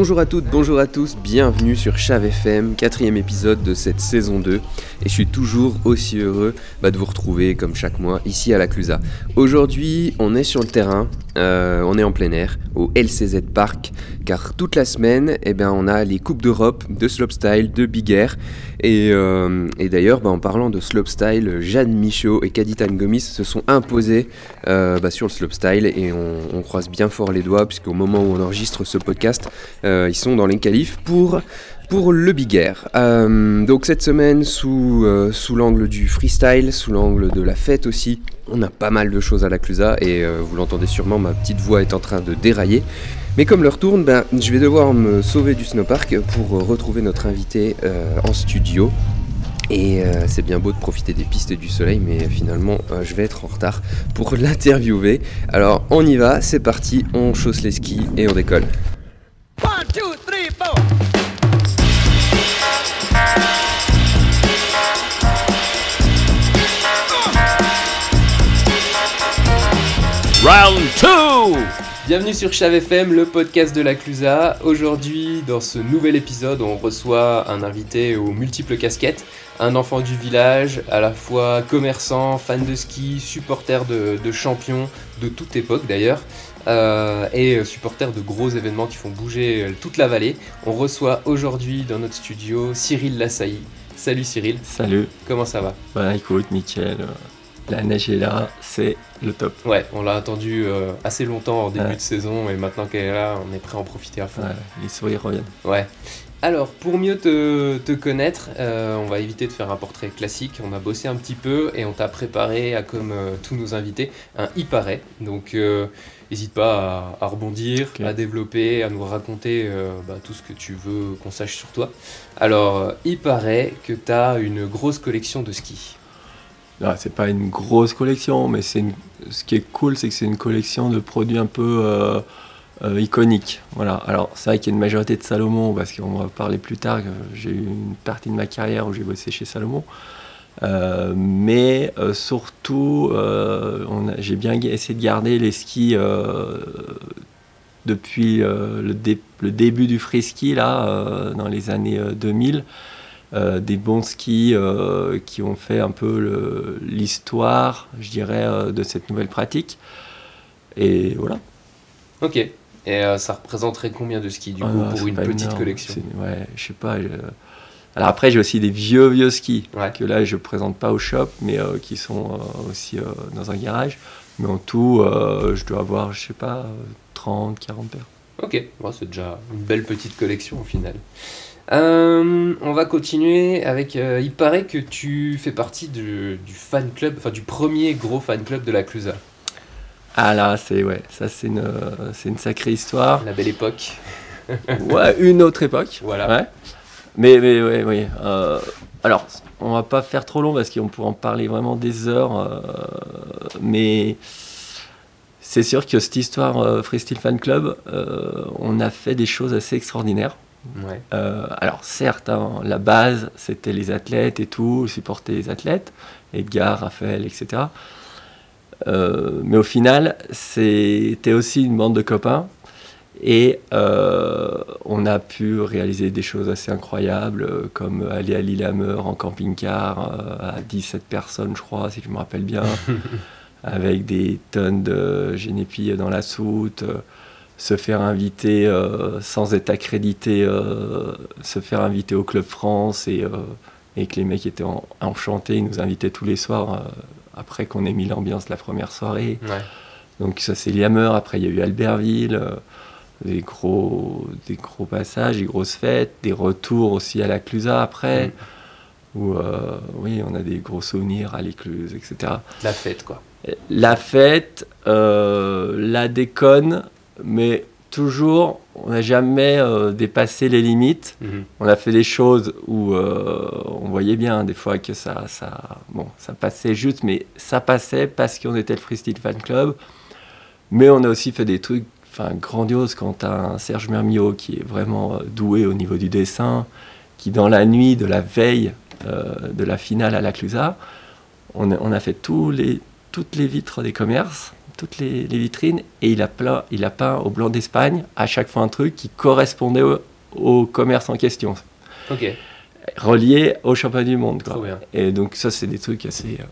Bonjour à toutes, bonjour à tous, bienvenue sur Chave FM, quatrième épisode de cette saison 2. Et je suis toujours aussi heureux bah, de vous retrouver comme chaque mois ici à la Clusa. Aujourd'hui, on est sur le terrain, euh, on est en plein air, au LCZ Park, car toute la semaine, eh ben, on a les Coupes d'Europe de slopestyle, de big air. Et, euh, et d'ailleurs, bah, en parlant de slopestyle, Jeanne Michaud et Kaditan Gomis se sont imposés euh, bah, sur le slopestyle et on, on croise bien fort les doigts, puisqu'au moment où on enregistre ce podcast, ils sont dans les qualifs pour pour le Big Air. Euh, donc cette semaine, sous, euh, sous l'angle du freestyle, sous l'angle de la fête aussi, on a pas mal de choses à la Clusa et euh, vous l'entendez sûrement, ma petite voix est en train de dérailler. Mais comme l'heure tourne, ben, je vais devoir me sauver du snowpark pour retrouver notre invité en studio. Et c'est bien beau de profiter des pistes et du soleil, mais finalement, je vais être en retard pour l'interviewer. Alors, on y va, c'est parti, on chausse les skis et on décolle. Bienvenue sur Chave FM, le podcast de la Clusa. Aujourd'hui, dans ce nouvel épisode, on reçoit un invité aux multiples casquettes, un enfant du village, à la fois commerçant, fan de ski, supporter de, de champions de toute époque d'ailleurs, euh, et supporter de gros événements qui font bouger toute la vallée. On reçoit aujourd'hui dans notre studio Cyril Lassailly. Salut Cyril, Salut. comment ça va? Bah écoute, nickel. La neige est là, c'est le top. Ouais, on l'a attendu euh, assez longtemps en début Ouais. de saison et maintenant qu'elle est là, on est prêt à en profiter à fond. Ouais, les sourires reviennent. Ouais. Alors, pour mieux te, te connaître, euh, on va éviter de faire un portrait classique. On a bossé un petit peu et on t'a préparé, à, comme euh, tous nos invités, un il paraît. Donc, n'hésite pas à, à rebondir, à développer, à nous raconter bah, tout ce que tu veux qu'on sache sur toi. Alors, il paraît que tu as une grosse collection de skis. Là, c'est pas une grosse collection, mais c'est ce qui est cool, c'est que c'est une collection de produits un peu euh, euh, iconiques. Voilà. Alors, c'est vrai qu'il y a une majorité de Salomon, parce qu'on va parler plus tard. J'ai eu une partie de ma carrière où j'ai bossé chez Salomon. Euh, mais surtout, j'ai bien essayé de garder les skis depuis le, dé- le début du free ski, là, dans les années euh, 2000. Euh, des bons skis euh, qui ont fait un peu l'histoire, je dirais, euh, de cette nouvelle pratique. Et voilà. Ok. Et ça représenterait combien de skis du coup Ah, pour c'est une petite énorme. collection? Ouais, je sais pas. Alors après, j'ai aussi des vieux, vieux skis Ouais. que là, je présente pas au shop, mais qui sont aussi dans un garage. Mais en tout, je dois avoir, je sais pas, euh, 30, 40 paires. Ok, bon, c'est déjà une belle petite collection au final. Euh, on va continuer avec. euh, il paraît que tu fais partie du, du fan club, enfin du premier gros fan club de la Clusa. Ah là, c'est ouais, ça c'est une, euh, c'est une sacrée histoire. La belle époque. ouais, une autre époque. Voilà. Ouais. Mais, mais ouais, oui. alors, on va pas faire trop long parce qu'on pourrait en parler vraiment des heures. mais c'est sûr que cette histoire Freestyle Fan Club, on a fait des choses assez extraordinaires. Ouais. Euh, alors certes, hein, la base, c'était les athlètes et tout, supporter les athlètes, Edgar, Raphaël, etc. Euh, mais au final, c'était aussi une bande de copains. Et euh, on a pu réaliser des choses assez incroyables, comme aller à Lillehammer en camping-car à 17 personnes, je crois, si je me rappelle bien, avec des tonnes de génépi dans la soute, se faire inviter euh, sans être accrédité, euh, se faire inviter au Club France et, euh, et que les mecs étaient en- enchantés, ils nous invitaient tous les soirs après qu'on ait mis l'ambiance la première soirée. Ouais. Donc ça c'est Liamer, après il y a eu Albertville, des, gros, des gros passages, des grosses fêtes, des retours aussi à la Clusa après, Mm. où euh, oui on a des gros souvenirs à l'écluse, etc. La fête quoi. La fête, euh, la déconne, mais toujours on n'a jamais euh, dépassé les limites. Mhm. On a fait des choses où euh, on voyait bien des fois que ça, ça, bon, ça passait juste, mais ça passait parce qu'on était le Freestyle Fan Club. Mais on a aussi fait des trucs enfin, grandioses quand un Serge Mermio qui est vraiment euh, doué au niveau du dessin, qui dans la nuit de la veille euh, de la finale à la Clusa, on a, on a fait tous les, toutes les vitres des commerces, toutes les, les vitrines et il a, plein, il a peint au blanc d'Espagne à chaque fois un truc qui correspondait au, au commerce en question, Ok. relié au championnat du monde. quoi. Trop bien. Et donc ça, c'est des trucs assez... euh,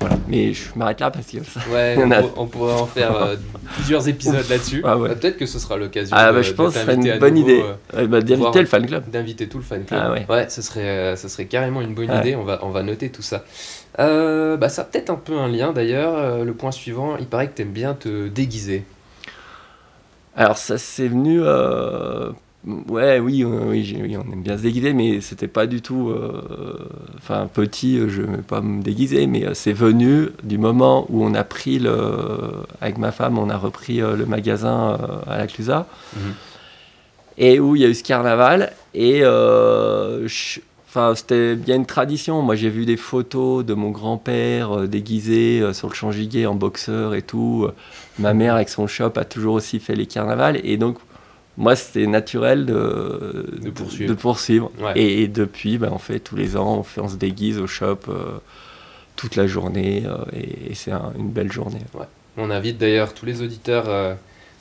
voilà. Mais je m'arrête là parce que ça... Ouais, on, a- pour- on pourrait en faire euh, plusieurs épisodes là-dessus. Ah ouais. Bah, Peut-être que ce sera l'occasion Ah de, bah, je pense que ce serait une bonne nouveau, idée. euh, bah, D'inviter le fan club. d'inviter tout le fan club. Ah ouais. ce serait, ça serait carrément une bonne Ouais. idée. On va, on va noter tout ça. Euh, bah, ça a peut-être un peu un lien d'ailleurs. Euh, le point suivant, il paraît que tu aimes bien te déguiser. Alors ça c'est venu... euh, Ouais, oui, oui, on aime bien se déguiser, mais c'était pas du tout... euh, Enfin, petit, je ne vais pas me déguiser, mais c'est venu du moment où on a pris le... Avec ma femme, on a repris le magasin à la Clusa. Mhm. et où il y a eu ce carnaval. Et je- enfin, c'était bien une tradition. Moi, j'ai vu des photos de mon grand-père euh, déguisé euh, sur le champ Giguet en boxeur et tout. Ma mère, avec son shop, a toujours aussi fait les carnavals. Et donc, moi, c'était naturel de, De poursuivre. de poursuivre. Ouais. Et, et depuis, ben, on fait tous les ans, on, fait, on se déguise au shop euh, toute la journée. euh, et et c'est un- une belle journée. On invite d'ailleurs tous les auditeurs euh,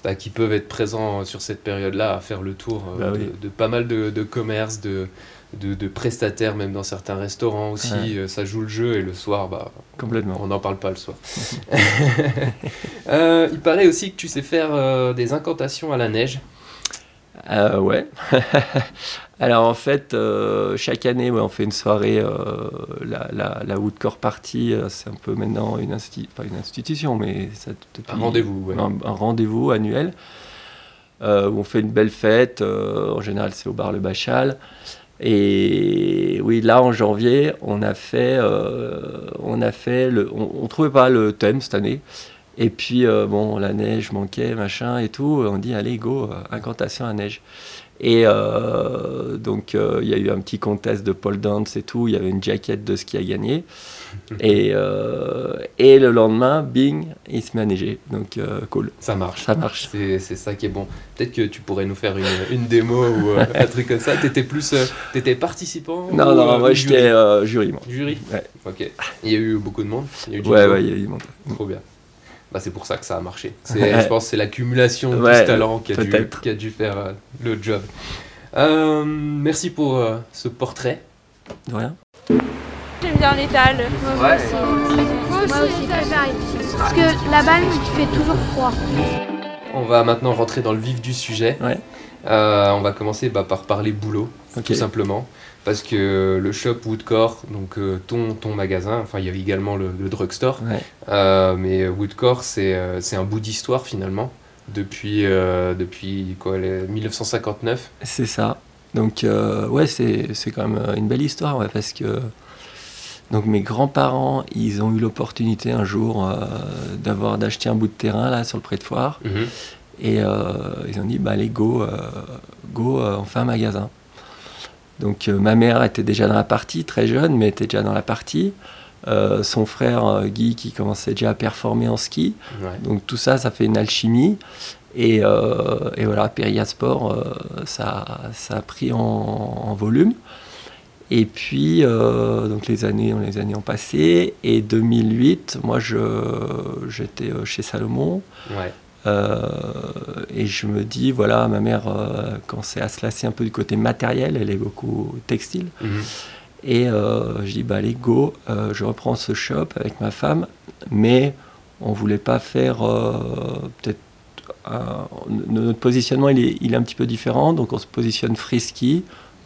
bah, qui peuvent être présents sur cette période-là à faire le tour euh, Bah de, oui. de pas mal de, de commerces, de, de, de prestataires, même dans certains restaurants aussi. Ouais. Euh, Ça joue le jeu et le soir, bah, Complètement. on n'en parle pas le soir. Euh, il paraît aussi que tu sais faire euh, des incantations à la neige. Ouais. Alors en fait, chaque année, ouais, on fait une soirée, la, la, la Woodcore Party, c'est un peu maintenant une, insti- pas une institution, mais ça, depuis, Un rendez-vous, ouais. un, un rendez-vous annuel euh, où on fait une belle fête. euh, en général, c'est au bar Le Bachal. Et oui, là en janvier, on a fait, euh, on a fait, le, on, trouvait pas le thème cette année. Et puis euh, bon, la neige manquait, machin et tout. On dit allez go, incantation à neige. Et euh, donc il y a eu un petit contest de pole dance et tout. Il y avait une jaquette de ski à gagner. Et, euh, et le lendemain, bing, il se met à neiger. Donc euh, cool, Ça marche. ça marche. C'est c'est ça qui est bon. Peut-être que tu pourrais nous faire une, une démo ou euh, un truc comme ça. T'étais plus, t'étais participant Non, ou, non, moi j'étais jury jury. Moi. Jury. Ouais. Ok. Il y a eu beaucoup de monde. Il y a eu Ouais, ouais, il y a eu du monde. Trop bien. Bah, c'est pour ça que ça a marché. Je pense que c'est l'accumulation de Ouais, tout ce talent qui a, dû, qui a dû faire le job. Merci pour ce portrait. De rien. J'aime bien l'étal. Moi aussi, pareil. Parce que la balle, il fait toujours froid. On va maintenant rentrer dans le vif du sujet. Ouais. Euh, on va commencer bah, par parler boulot, tout simplement. Parce que le shop Woodcore, donc euh, ton, ton magasin, enfin il y avait également le, le drugstore, Ouais. Euh, mais Woodcore c'est c'est un bout d'histoire finalement. Depuis, euh, depuis quoi, les 1959. C'est ça. Donc, euh, ouais, c'est c'est quand même une belle histoire, ouais, parce que donc mes grands-parents, ils ont eu l'opportunité un jour euh, d'avoir d'acheter un bout de terrain là sur le pré de foire, et euh, ils ont dit, bah allez, go, euh, go, on fait un magasin. Donc, ma mère était déjà dans la partie, très jeune, mais était déjà dans la partie. Son frère Guy, qui commençait déjà à performer en ski, Ouais. donc tout ça, ça fait une alchimie. Et, et voilà, Peria Sport, ça, ça a pris en, en volume. Et puis, euh, donc les années, les années ont passé. Et 2008, moi, j'étais euh, chez Salomon. Ouais. Euh, et je me dis, voilà, ma mère euh, commençait à se lasser un peu du côté matériel. Elle est beaucoup textile. Mhm. Et je dis, bah allez, go, je reprends ce shop avec ma femme, mais on voulait pas faire peut-être. notre positionnement, il est, il est un petit peu différent, donc on se positionne free ski,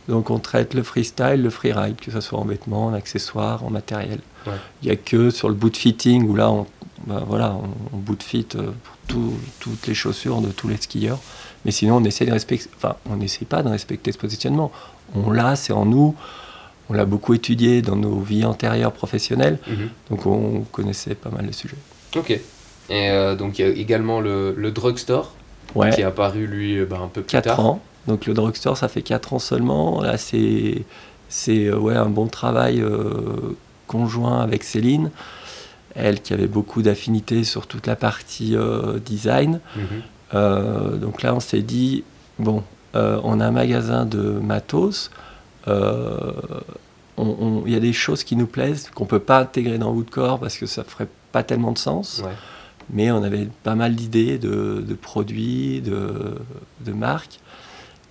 donc on traite le freestyle, le freeride, que ce soit en vêtements, en accessoires, en matériel. Ouais. Il n'y a que sur le boot fitting où là, on, bah voilà, on, on boot fit euh, pour tout- toutes les chaussures de tous les skieurs. Mais sinon, on essaie de respecter, enfin, on n'essaie pas de respecter ce positionnement. On l'a, c'est en nous. On l'a beaucoup étudié dans nos vies antérieures professionnelles, Mhm. donc on connaissait pas mal le sujet. Ok. Et euh, donc il y a également le, le drugstore Ouais, qui est apparu lui euh, bah, un peu plus 4 tard. ans. Donc le drugstore, ça fait 4 ans seulement. Là, c'est c'est euh, ouais, un bon travail euh, conjoint avec Céline, elle qui avait beaucoup d'affinités sur toute la partie euh, design. Mhm. Euh, donc là, on s'est dit, bon, euh, on a un magasin de matos. euh, on- on- Il y a des choses qui nous plaisent, qu'on ne peut pas intégrer dans Woodcore parce que ça ferait pas tellement de sens. Ouais. mais on avait pas mal d'idées de, de produits, de, de marques.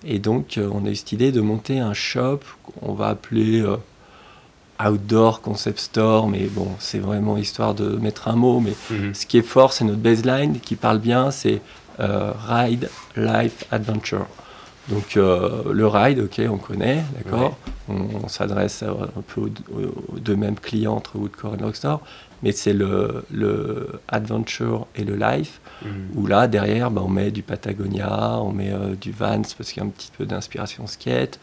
Et donc, euh, on a eu cette idée de monter un shop qu'on va appeler euh, Outdoor Concept Store, mais bon, c'est vraiment histoire de mettre un mot. Mais Mhm. ce qui est fort, c'est notre baseline qui parle bien, c'est euh, Ride, Life, Adventure. Donc, euh, le ride, ok, on connaît, d'accord On, on s'adresse un peu aux, aux- deux mêmes clients entre Woodcore et Rockstar, mais c'est le, le Adventure et le Life Mhm. où là, derrière, bah, on met du Patagonia, on met euh, du Vans parce qu'il y a un petit peu d'inspiration skate.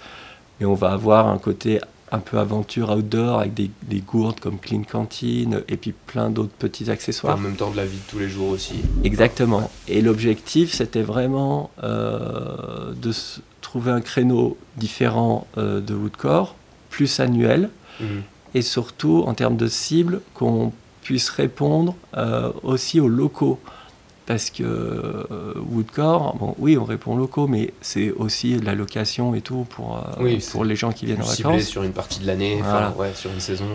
Mais on va avoir un côté un peu aventure outdoor avec des, des gourdes comme Clean Canteen et puis plein d'autres petits En accessoires. même temps de la vie de tous les jours aussi. Exactement. Et l'objectif, c'était vraiment euh, de trouver un créneau différent euh, de Woodcore, plus annuel, Mhm. et surtout en termes de cible, qu'on puisse répondre euh, aussi aux locaux. Parce que euh, Woodcore, bon, oui, on répond aux locaux, mais c'est aussi de la location et tout pour, euh, Oui, pour les gens qui viennent en vacances. sur une partie de l'année, Voilà. ouais, sur une saison.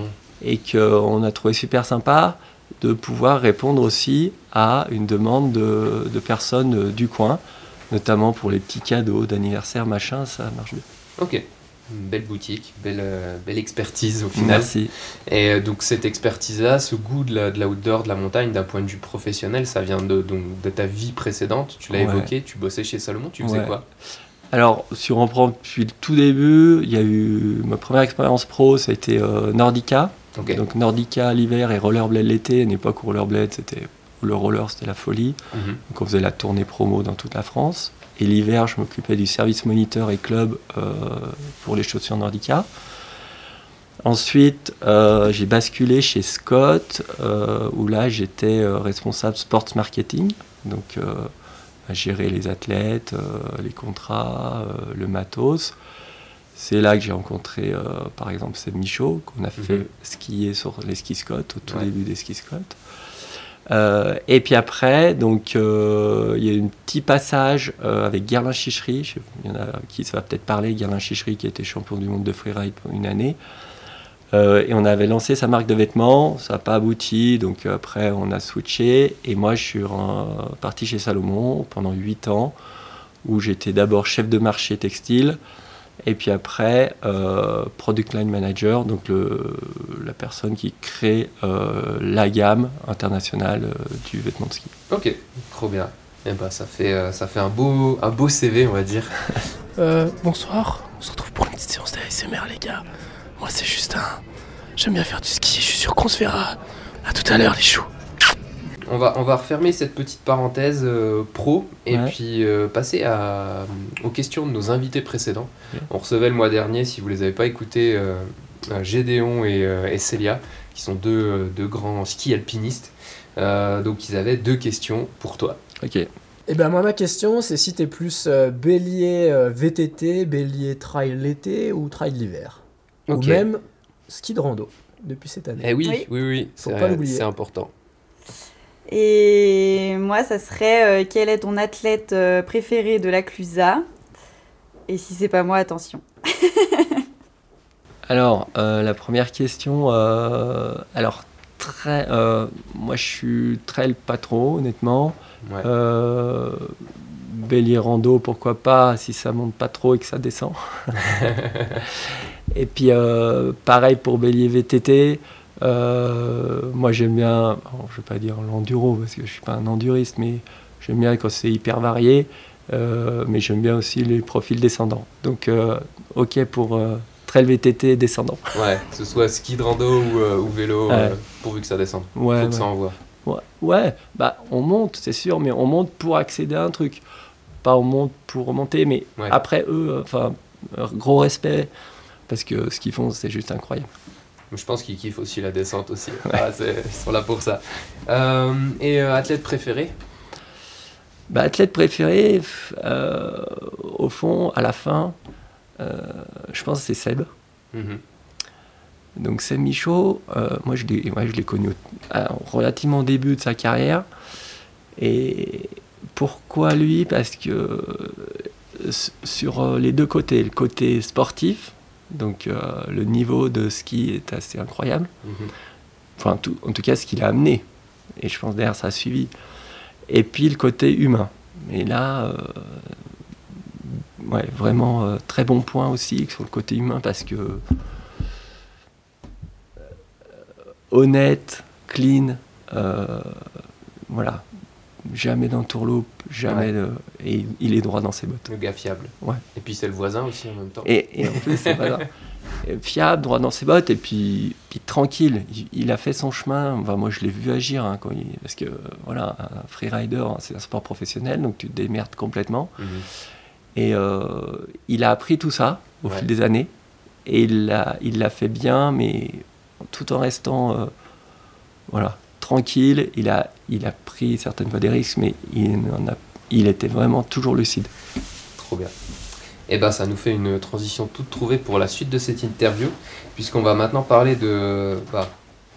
Et qu'on a trouvé super sympa de pouvoir répondre aussi à une demande de, de personnes euh, du coin, notamment pour les petits cadeaux d'anniversaire, machin, ça marche bien. Ok. Une belle boutique, belle, euh, belle expertise au final. Merci. Et euh, donc cette expertise-là, ce goût de la- de l'outdoor, de la montagne, d'un point de vue professionnel, ça vient de, donc, de ta vie précédente. Tu l'as Ouais. évoqué, tu bossais chez Salomon, tu faisais Ouais. quoi? Alors, si on reprend depuis le tout début, il y a eu ma première expérience pro, ça a été euh, Nordica. Donc Nordica l'hiver et Rollerblade l'été. À une époque où Rollerblade, c'était le roller, c'était la folie. Mhm. Donc on faisait la tournée promo dans toute la France. Et l'hiver, je m'occupais du service moniteur et club euh, pour les chaussures Nordica. Ensuite, euh, j'ai basculé chez Scott, euh, où là j'étais responsable sports marketing, donc à gérer les athlètes, les contrats, le matos. C'est là que j'ai rencontré par exemple Seb Michaud, qu'on a fait Mhm. skier sur les skis Scott, au tout Ouais. début des skis Scott. Euh, et puis après, donc euh, il y a un petit passage euh, avec Gerlin Chichery. A qui ça va peut-être parler. Gerlin Chichery qui était champion du monde de freeride pendant une année. Et on avait lancé sa marque de vêtements, ça n'a pas abouti, donc après on a switché. Et moi je suis parti chez Salomon pendant 8 ans, où j'étais d'abord chef de marché textile, et puis après euh, product line manager, donc le- la personne qui crée euh, la gamme internationale euh, du vêtement de ski. Ok, trop bien. Et bah ça fait, euh, ça fait un, beau, un beau CV, on va dire. Euh, bonsoir, on se retrouve pour une petite séance d'ASMR les gars. Moi c'est Justin, j'aime bien faire du ski, je suis sûr qu'on se verra. À tout à l'heure les choux. On va, on va refermer cette petite parenthèse euh, pro et Ouais. puis euh, passer à, aux questions de nos invités précédents. On recevait le mois dernier, si vous les avez pas écoutés, euh, euh, Gédéon et, euh, et Célia, qui sont deux, euh, deux grands ski alpinistes. Euh, donc ils avaient deux questions pour toi. Ok. Et ben moi ma question c'est si t'es plus euh, bélier euh, VTT, bélier trail l'été ou trail l'hiver? Ok. Ou même ski de rando depuis cette année. Eh oui, Oui. oui, oui, Faut c'est pas l'oublier. c'est important. Et moi, ça serait euh, quel est ton athlète euh, préféré de la Clusa? Et si c'est pas moi, attention. Alors, euh, la première question, euh, alors, très, euh, moi je suis trail pas trop, honnêtement. Ouais. Euh, bélier rando, pourquoi pas, si ça monte pas trop et que ça descend. et puis, euh, pareil pour bélier VTT. Euh, moi j'aime bien, je vais pas dire l'enduro parce que je suis pas un enduriste, mais j'aime bien quand c'est hyper varié. euh, mais j'aime bien aussi les profils descendants. Donc, euh, ok pour trail VTT descendant. Ouais, que ce soit ski de rando ou, ou vélo, Ouais. pourvu que ça descende. Ouais, Faut que ouais. ça envoie. Ouais, ouais, bah on monte, c'est sûr, mais on monte pour accéder à un truc. Pas on monte pour remonter, mais après eux, enfin, gros respect, parce que ce qu'ils font, c'est juste incroyable. Je pense qu'ils kiffent aussi la descente aussi. Ah, ils sont là pour ça. Euh, et euh, athlète préféré? Bah, athlète préféré, euh, au fond, à la fin, je pense que c'est Seb. Mhm. Donc Seb Michaud, moi je l'ai ouais, connu relativement au début de sa carrière. Et pourquoi lui? Parce que sur les deux côtés, le côté sportif, donc euh, le niveau de ski est assez incroyable. Mhm. Enfin, tout- en tout cas, ce qu'il a amené. Et je pense derrière ça a suivi. Et puis le côté humain. Et là, euh, ouais, vraiment euh, très bon point aussi sur le côté humain parce que honnête, clean, voilà, jamais d'entourloupe, jamais Ouais. de. Et il est droit dans ses bottes. Le gars fiable. Ouais. Et puis c'est le voisin aussi en même temps. Et, et en plus, c'est voilà, Et fiable, droit dans ses bottes, et puis, puis tranquille. Il, il a fait son chemin. Enfin, moi, je l'ai vu agir. hein, quand il- parce que, voilà, un freerider, hein, c'est un sport professionnel, donc tu te démerdes complètement. Mhm. Et euh, il a appris tout ça au Ouais. fil des années. Et il l'a il fait bien, mais tout en restant euh, voilà, tranquille. Il a, il a pris certaines fois des risques, mais il, en a, il était vraiment toujours lucide. Trop bien. Et ben ça nous fait une transition toute trouvée pour la suite de cette interview, puisqu'on va maintenant parler de, bah,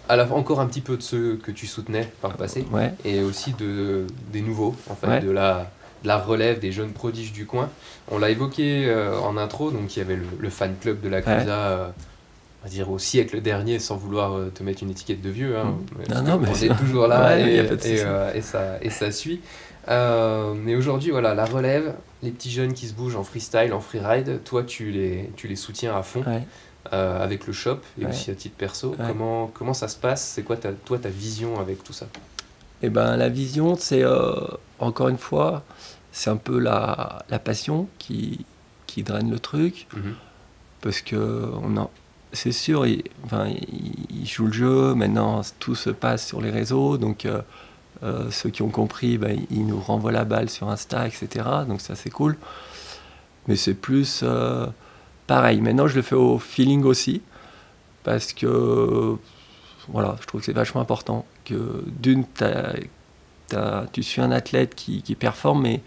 à la, encore un petit peu de ceux que tu soutenais par le passé, Ouais. et aussi de, des nouveaux, en fait, Ouais. de, la, de la relève des jeunes prodiges du coin. On l'a évoqué euh, en intro, donc il y avait le, le fan club de la Clusa, Ouais. Va dire au siècle dernier, sans vouloir euh, te mettre une étiquette de vieux. Hein, Mm. parce Non, non, mais on c'est- est toujours là Ouais, et, et, euh, et ça, et ça suit. Euh, mais aujourd'hui, voilà, la relève, les petits jeunes qui se bougent en freestyle, en freeride, toi, tu les, tu les soutiens à fond Ouais. euh, avec le shop et Ouais. aussi à titre perso. Comment, comment ça se passe? C'est quoi ta, toi ta vision avec tout ça? Et ben la vision, c'est encore une fois, c'est un peu la, la passion qui, qui draine le truc. Mhm. Parce que on a, c'est sûr, il, il, il joue le jeu, maintenant tout se passe sur les réseaux, donc euh, euh, ceux qui ont compris, ben, ils nous renvoient la balle sur Insta, etc. Donc ça c'est cool. Mais c'est plus euh, pareil. Maintenant je le fais au feeling aussi, parce que voilà, je trouve que c'est vachement important que d'une, tu suis un athlète qui, performe, mais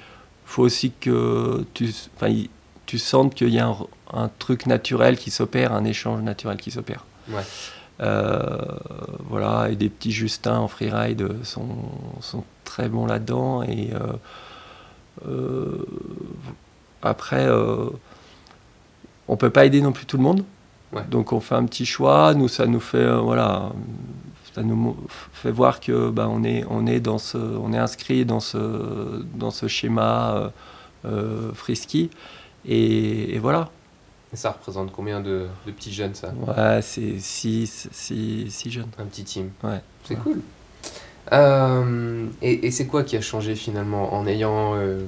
faut aussi que tu, il- tu sentes qu'il y a un, un truc naturel qui s'opère, un échange naturel qui s'opère. Ouais. Euh, voilà, et des petits Justins en freeride sont, sont très bons là-dedans. Et euh, euh, après, on peut pas aider non plus tout le monde. Ouais. Donc on fait un petit choix. Nous, ça nous fait, voilà, ça nous fait voir que bah, on est, on est dans ce, on est inscrit dans ce, dans ce schéma euh, euh, frisky. Et, et voilà. Et ça représente combien de, de petits jeunes, ça? Ouais, c'est six, six, six jeunes. Un petit team. Ouais. C'est Ouais. cool. Euh, et et c'est quoi qui a changé finalement en ayant euh,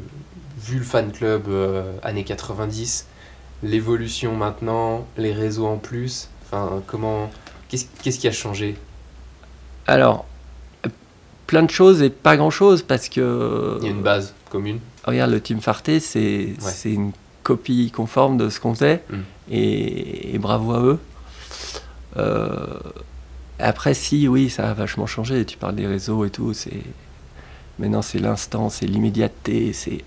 vu le fan club euh, années 90, l'évolution maintenant, les réseaux en plus? Enfin, comment. Qu'est-ce qui a changé? Alors, plein de choses et pas grand-chose parce que. Il y a une base commune. Regarde, le Team Farté, c'est c'est une copie conforme de ce qu'on faisait Mm. et, et bravo à eux. Euh, après, si, oui, ça a vachement changé. Tu parles des réseaux et tout. C'est maintenant, c'est l'instant, c'est l'immédiateté. C'est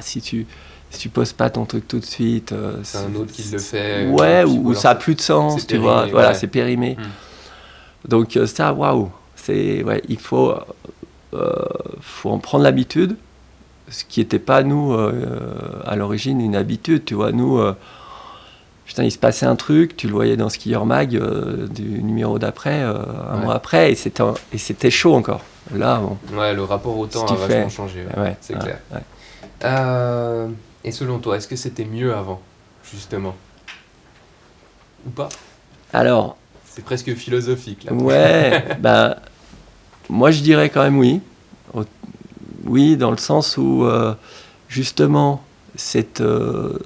si tu si tu poses pas ton truc tout de suite, euh, C'est un autre qui le fait. Ouais, ou, ça a plus de sens, tu vois. Voilà, c'est périmé. Mm. Donc euh, ça, waouh, c'est ouais, il faut faut en prendre l'habitude, ce qui n'était pas nous euh, à l'origine une habitude, tu vois. Nous, euh, putain, il se passait un truc, tu le voyais dans Skieur Mag euh, du numéro d'après, un Ouais. mois après, et c'était chaud encore. Là, bon, Ouais, le rapport au temps a vachement changé. ouais. ouais, c'est clair. Euh, et selon toi, est-ce que c'était mieux avant, justement? Ou pas? Alors, C'est presque philosophique là. Ouais, bah, moi je dirais quand même oui. Oui, dans le sens où euh, justement cette, euh,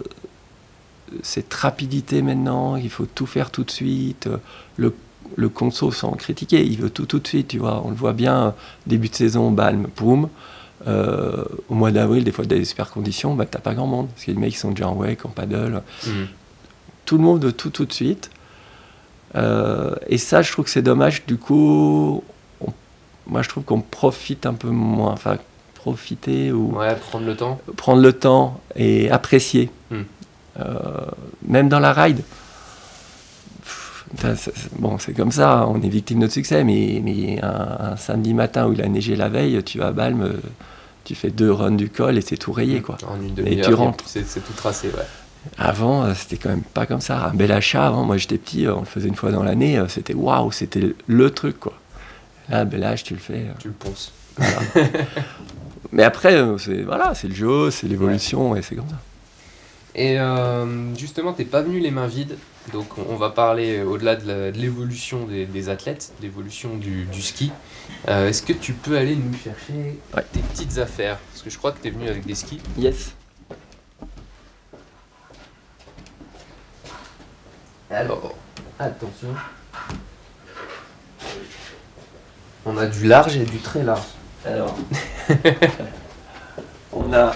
cette rapidité maintenant, il faut tout faire tout de suite. euh, Le, le conso sans critiquer, il veut tout tout de suite, tu vois. On le voit bien, début de saison, balm, boum. Euh, au mois d'avril, des fois, dans des super conditions, bah, t'as pas grand monde. Parce que les mecs qui sont déjà en wake, en paddle Mhm. tout le monde veut tout tout de suite. Euh, et ça, je trouve que c'est dommage. Du coup, on- moi, je trouve qu'on profite un peu moins. Enfin, profiter ou Ouais, prendre le temps. prendre le temps et apprécier. Hmm. Euh, même dans la ride. Bon, c'est comme ça, on est victime de notre succès, mais, mais un, un samedi matin où il a neigé la veille, tu vas à Balme, tu fais deux runs du col et c'est tout rayé. Quoi. En une Et demi-heure, tu rentres. c'est tout tracé, ouais. Avant, euh, c'était quand même pas comme ça. Un bel achat, avant, moi j'étais petit, euh, on le faisait une fois dans l'année, c'était waouh, c'était le truc quoi. Là, bel âge, tu le fais. Tu le ponces. Mais après, euh, c'est voilà, c'est le jeu, c'est l'évolution et c'est comme ça. Et euh, justement, t'es pas venu les mains vides, donc on va parler euh, au-delà de l'évolution des, des athlètes, l'évolution du, du ski. Euh, Est-ce que tu peux aller nous chercher Ouais. tes petites affaires? Parce que je crois que t'es venu avec des skis. Yes. Alors, attention. On a du large et du très large. Alors, on a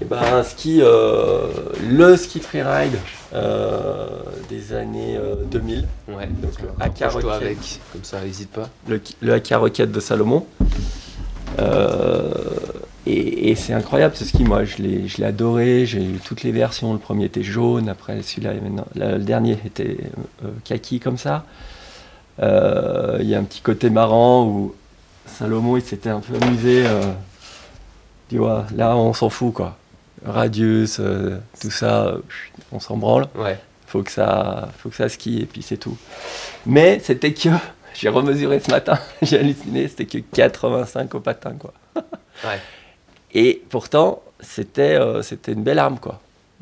eh ben, un ski, euh, le ski freeride euh, des années euh, 2000, Ouais, Donc, le le AK accroche-toi Rocket. avec, comme ça, n'hésite pas. le, le AK Rocket de Salomon. Euh, et et c'est incroyable ce ski, moi je l'ai je l'ai adoré, j'ai eu toutes les versions, le premier était jaune, après celui-là, est maintenant- le, dernier était euh, kaki comme ça. Euh, Il y a un petit côté marrant où Salomon il s'était un peu amusé. euh, tu vois, là on s'en fout quoi. Radius, euh, tout ça, on s'en branle Ouais, faut que ça faut que ça skie et puis c'est tout mais c'était que j'ai remesuré ce matin j'ai halluciné c'était que 85 au patin quoi Ouais. et pourtant c'était euh, c'était une belle arme quoi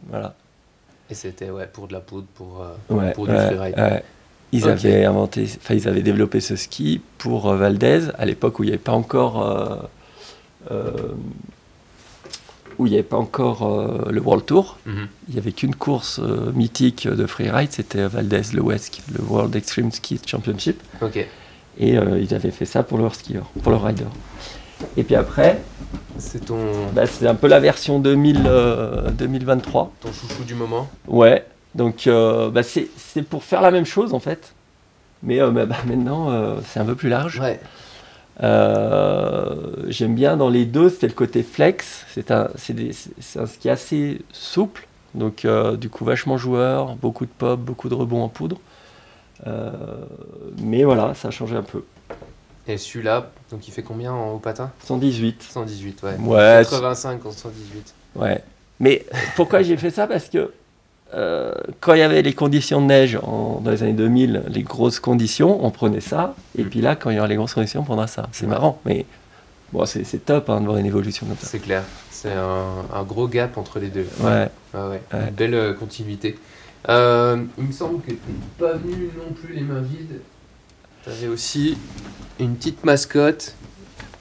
voilà et c'était ouais, pour de la poudre, pour, euh, ouais, pour du ouais. Ils avaient inventé enfin ils avaient développé ce ski pour euh, Valdez à l'époque où il n'y avait pas encore euh, euh, où il n'y avait pas encore le World Tour Mhm. il n'y avait qu'une course mythique de freeride, c'était Valdez le West, le World Extreme Ski Championship. Et ils avaient fait ça pour leurs skieurs, pour leurs riders. Et puis après, c'est ton, bah, c'est un peu la version 2000, euh, 2023. ton chouchou du moment? Ouais, donc euh, bah, c'est c'est pour faire la même chose en fait. Mais euh, bah, bah, maintenant, euh, c'est un peu plus large. Ouais, Euh, J'aime bien dans les deux, c'était le côté flex. C'est un, c'est des- c'est- c'est un ski assez souple, donc du coup vachement joueur, beaucoup de pop, beaucoup de rebonds en poudre. Mais voilà, ça a changé un peu. et celui-là, donc il fait combien en haut patin? 118. 118, ouais. Ouais, 85 en 118. Ouais. Mais pourquoi j'ai fait ça? Parce que euh, quand il y avait les conditions de neige en- dans les années 2000, les grosses conditions, on prenait ça. Et Mm. puis là, quand il y aura les grosses conditions, on prendra ça. C'est marrant, mais bon, c'est top hein, de voir une évolution comme ça. C'est clair, c'est un, un gros gap entre les deux. Ouais. Ouais, ouais. Ouais. Une belle euh, continuité. Euh, il me semble que t'es pas venu non plus les mains vides. T'avais aussi une petite mascotte,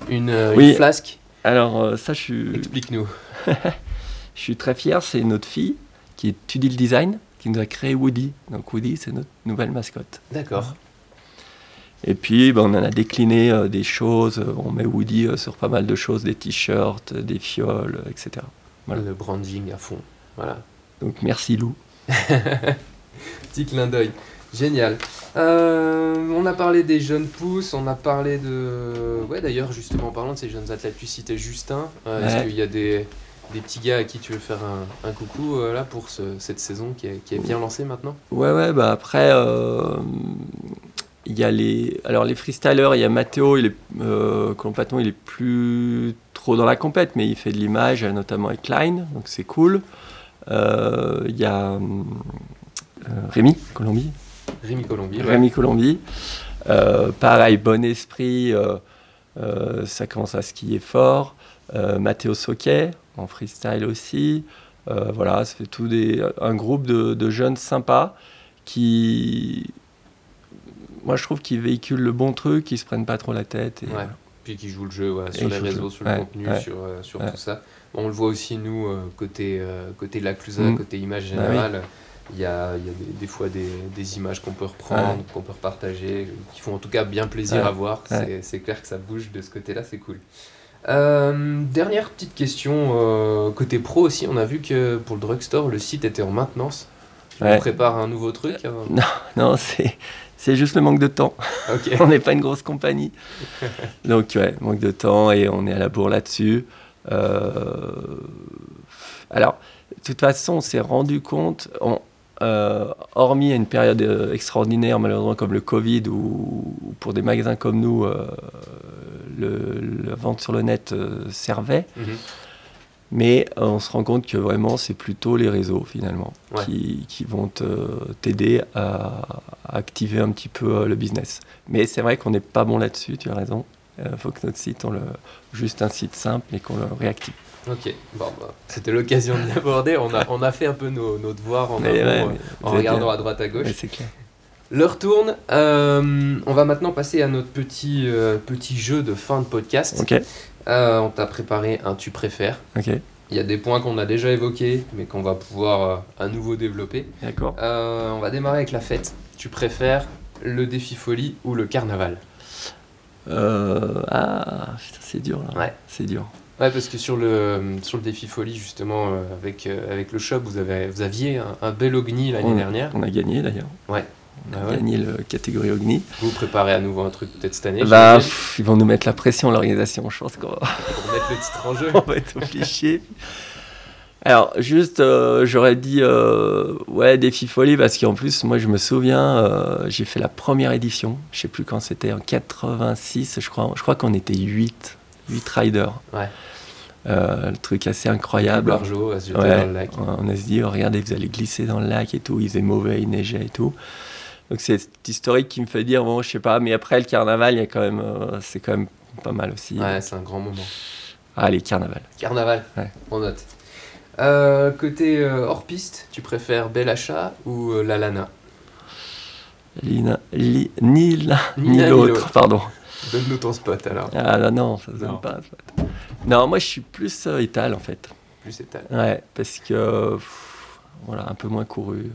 une, une Oui. flasque. Alors ça, je suis, Explique-nous. je suis très fier. C'est notre fille qui étudie le design, qui nous a créé Woody. Donc Woody, c'est notre nouvelle mascotte. D'accord. Et puis, ben, on en a décliné euh, des choses. On met Woody euh, sur pas mal de choses, des t-shirts, euh, des fioles, etc. Voilà. Le branding à fond. Voilà. Donc merci Lou. Petit clin d'œil. Génial. Euh, on a parlé des jeunes pousses, on a parlé de. Ouais, d'ailleurs, justement, en parlant de ces jeunes athlètes, tu citais Justin. Euh, Est-ce qu'il y a des, des petits gars à qui tu veux faire un, un coucou euh, là pour ce- cette saison qui est, qui est bien lancée maintenant? Ouais, ouais, bah après, euh, il y a les. Alors, les freestylers, il y a Matteo, il est, euh, il est plus trop dans la compète, mais il fait de l'image, notamment avec Klein, donc c'est cool. Il y a Rémi Colombie. Rémi Colombier. ouais. Rémi Colombie. Euh, pareil, bon esprit, ça commence à skier fort. Euh, Matteo Soquet, en freestyle aussi. Euh, voilà, fait tout des, un groupe de, de jeunes sympas qui, moi je trouve qu'ils véhiculent le bon truc, qui se prennent pas trop la tête. Et, Ouais. Puis qui joue le jeu ouais, sur les réseaux, sur le Ouais, contenu, sur, euh, sur tout ça. On le voit aussi, nous, euh, côté, euh, côté de la Clusa, Mm. côté image Bah générale. Il y a, il y a des, des fois des, des images qu'on peut reprendre, qu'on peut repartager, qui font en tout cas bien plaisir à voir. C'est- C'est clair que ça bouge de ce côté-là, c'est cool. Euh, dernière petite question, euh, côté pro aussi, on a vu que pour le drugstore, le site était en maintenance. Tu Ouais. prépares un nouveau truc hein Non, c'est, c'est juste le manque de temps. On n'est pas une grosse compagnie. Donc, ouais, manque de temps et on est à la bourre là-dessus. Euh, Alors, de toute façon, on s'est rendu compte, on- euh, hormis à une période euh, extraordinaire, malheureusement comme le Covid, ou ou pour des magasins comme nous, euh, le, la vente sur le net servait. Mhm. Mais on se rend compte que vraiment, c'est plutôt les réseaux finalement Ouais. qui, qui vont t'aider à, à activer un petit peu le business. Mais c'est vrai qu'on n'est pas bon là-dessus, tu as raison. Il faut que notre site, on le, juste un site simple et qu'on le réactive. Ok, bon, bah, c'était l'occasion de l'aborder. On a, on a fait un peu nos, nos devoirs en, ouais, euh, en regardant bien. à droite à gauche. Ouais, c'est clair. L'heure tourne. euh, on va maintenant passer à notre petit, euh, petit jeu de fin de podcast. Ok, Euh, on t'a préparé un tu préfères. ok, Il y a des points qu'on a déjà évoqués, mais qu'on va pouvoir à nouveau développer. d'accord. On va démarrer avec la fête. Tu préfères le défi folie ou le carnaval? Ah, putain, c'est dur là. Ouais. C'est dur. Ouais, parce que sur le, sur le défi folie, justement, euh, avec, euh, avec le shop, vous, avez, vous aviez un, un bel Ogni l'année On- dernière. On a gagné d'ailleurs. Ouais. On a Ah ouais. gagné le catégorie Ogni. Vous préparez à nouveau un truc peut-être cette année Bah, pff, ils vont nous mettre la pression, l'organisation. Je pense qu'on va, pour mettre le titre en jeu. on va être obligé. Alors, juste, euh, j'aurais dit, ouais, défi folie, parce qu'en plus, moi, je me souviens, j'ai fait la première édition, je sais plus quand c'était, en 86, je crois. Je crois qu'on était 8, 8 riders. Ouais. Euh, le truc assez incroyable. À se jeter Ouais, dans le lac. On a se dit, oh, regardez, vous allez glisser dans le lac et tout, il faisait mauvais, il neigeait et tout. Donc c'est cette historique qui me fait dire, bon, je sais pas, mais après le carnaval, il y a quand même, euh, c'est quand même pas mal aussi. Ouais, c'est un grand moment. Allez, carnaval. Carnaval, Ouais. on note. Euh, côté euh, hors piste, tu préfères Bel Achat ou La Lana? Lina- li- ni l'un Ni l'autre. pardon. Donne-nous ton spot alors. Ah non, non, ça Non. donne pas. en fait. Non, moi je suis plus euh, étal en fait. Plus étal. Ouais, parce que pff, voilà, un peu moins couru.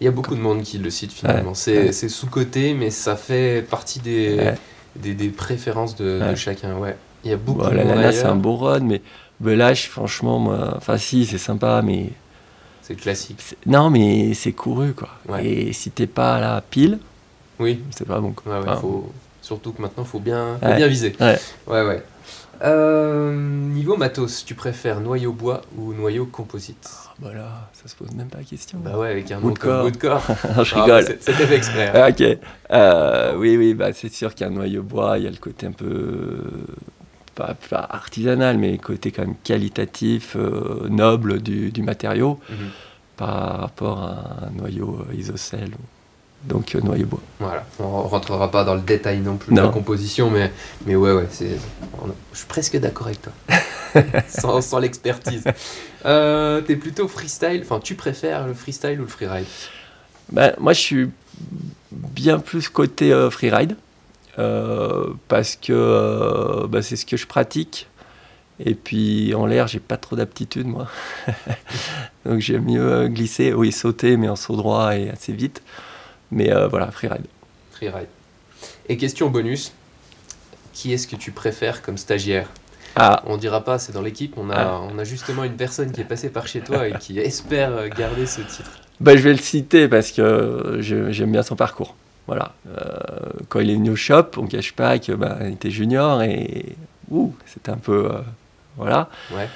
Il y a beaucoup de monde qui le cite finalement. Ouais, c'est ouais. sous-côté, mais ça fait partie des, Ouais. des, des préférences de, chacun. Ouais. Il y a beaucoup Voilà, de monde Lana, c'est un beau run, mais Belage, franchement, moi, enfin si, c'est sympa, mais C'est classique. non, mais c'est couru quoi. Et si t'es pas là pile, Oui, c'est pas bon quoi. ouais, ouais, Enfin, faut... surtout que maintenant, il faut bien, faut Ouais. bien viser. Ouais. Ouais, ouais. Euh, niveau matos, tu préfères noyau bois ou noyau composite? Ah, bah là, ça se pose même pas la question. Bah ouais, avec un nom comme Woodcore. je Ah, rigole. C'était fait exprès. hein. Ok. Euh, oui, oui, bah, c'est sûr qu'un noyau bois, il y a le côté un peu. Pas, pas artisanal, mais le côté quand même qualitatif, euh, noble du, du matériau Mhm. par rapport à un noyau isocèle. Donc, euh, noyau bois. Voilà, on rentrera pas dans le détail non plus de la composition, mais, mais ouais, ouais, c'est, je suis presque d'accord avec toi, sans, sans l'expertise. Euh, T'es plutôt freestyle, enfin tu préfères le freestyle ou le freeride? Bah, moi, je suis bien plus côté euh, freeride euh, parce que bah, c'est ce que je pratique. Et puis en l'air, j'ai pas trop d'aptitude, moi. Donc j'aime mieux glisser, oui, sauter, mais en saut droit et assez vite. Mais euh, voilà, freeride. Freeride. Et question bonus, qui est-ce que tu préfères comme stagiaire? Ah, On dira pas, c'est dans l'équipe, on a, Ah. on a justement une personne qui est passée par chez toi et qui espère euh, garder ce titre. bah, je vais le citer parce que je- j'aime bien son parcours. Voilà. Euh, quand il est venu au shop, on cache pas que bah, il était junior et ouh, c'était un peu euh, voilà. Ouais.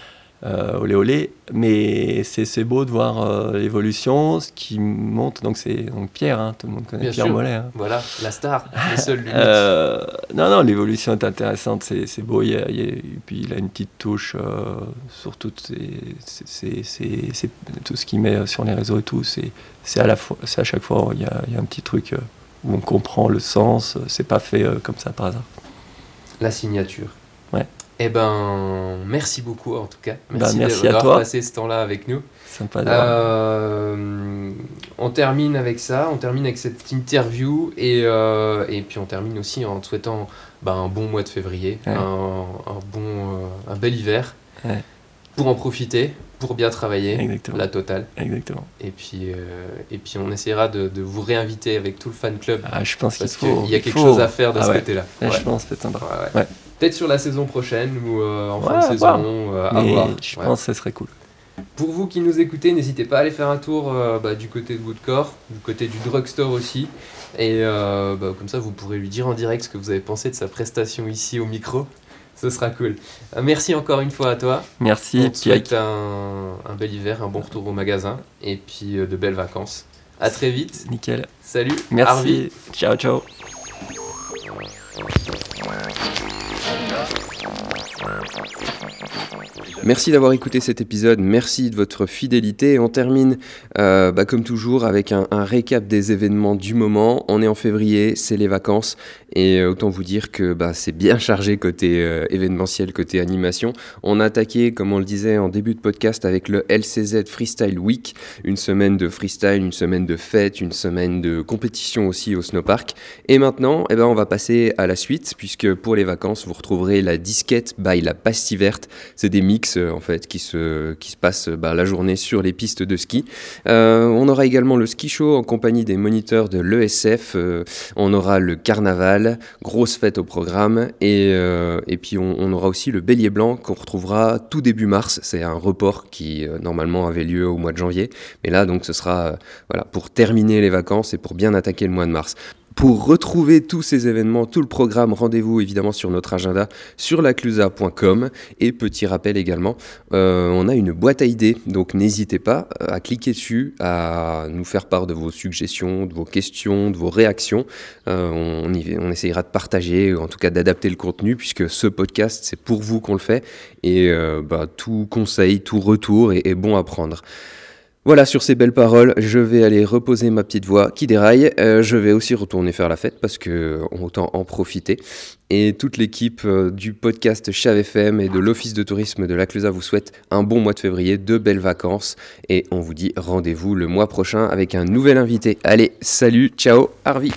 Euh, olé olé. Mais c'est beau de voir euh, l'évolution, ce qui monte. Donc c'est donc Pierre, hein, tout le monde connaît Bien Pierre sûr. Mollet. hein. Voilà, la star, le seul. Euh, non, non, l'évolution est intéressante, c'est beau. Il y a- il y a- et puis il a une petite touche euh, sur ses- tout ce qu'il met sur les réseaux et tout. C'est c'est à la fois, c'est à chaque fois, il y a, il y a un petit truc où on comprend le sens. C'est pas fait comme ça par hasard. La signature. Eh ben, merci beaucoup en tout cas. Bah, Merci, merci à d'avoir passé ce temps-là avec nous. Sympa Euh, on termine avec ça, on termine avec cette interview et, euh, et puis on termine aussi en te souhaitant bah, un bon mois de février, Ouais. un, un bon, euh, un bel hiver Ouais. pour en profiter, pour bien travailler, Exactement. la totale. Exactement. Et puis, euh, et puis on essaiera de, de vous réinviter avec tout le fan club Ah, je pense qu'il y a quelque faut. chose à faire de Ah ce ouais. côté-là. Je pense c'est sympa. Peut-être sur la saison prochaine ou euh, en fin de saison, voir. euh, à Mais voir. je Ouais. pense que ce serait cool. Pour vous qui nous écoutez, n'hésitez pas à aller faire un tour euh, bah, du côté de Woodcore, du côté du drugstore aussi. Et euh, bah, comme ça, vous pourrez lui dire en direct ce que vous avez pensé de sa prestation ici au micro. Ce sera cool. Merci encore une fois à toi. Merci, On te souhaite un, un bel hiver, un bon retour au magasin et puis de belles vacances. À très vite. Nickel. Salut. Harvey. Merci. Ciao, ciao. Merci d'avoir écouté cet épisode, merci de votre fidélité. On termine, euh, bah, comme toujours, avec un, récap des événements du moment. On est en février, c'est les vacances, et autant vous dire que bah, c'est bien chargé côté euh, événementiel, côté animation. On a attaqué, comme on le disait en début de podcast, avec le LCZ Freestyle Week, une semaine de freestyle, une semaine de fête, une semaine de compétition aussi au snowpark. Et maintenant, eh ben, on va passer à la suite, puisque pour les vacances, vous retrouverez la disquette by la pastille verte. C'est des mix en fait qui se, qui se passent bah, la journée sur les pistes de ski. Euh, on aura également le ski show en compagnie des moniteurs de l'ESF. Euh, on aura le carnaval, grosse fête au programme. Et, euh, et puis on, on aura aussi le bélier blanc qu'on retrouvera tout début mars. C'est un report qui euh, normalement avait lieu au mois de janvier. Mais là donc ce sera euh, voilà, pour terminer les vacances et pour bien attaquer le mois de mars. Pour retrouver tous ces événements, tout le programme, rendez-vous évidemment sur notre agenda sur laclusa.com. Et petit rappel également, euh, on a une boîte à idées, donc n'hésitez pas euh, à cliquer dessus, à nous faire part de vos suggestions, de vos questions, de vos réactions. Euh, on, y- on essayera de partager, en tout cas d'adapter le contenu, puisque ce podcast, c'est pour vous qu'on le fait. Et bah, tout conseil, tout retour est bon à prendre. Voilà, sur ces belles paroles, je vais aller reposer ma petite voix qui déraille. Euh, je vais aussi retourner faire la fête parce que autant en profiter. Et toute l'équipe euh, du podcast Chav FM et de l'Office de tourisme de la Clusa vous souhaite un bon mois de février, de belles vacances. Et on vous dit rendez-vous le mois prochain avec un nouvel invité. Allez, salut, ciao, Harvey.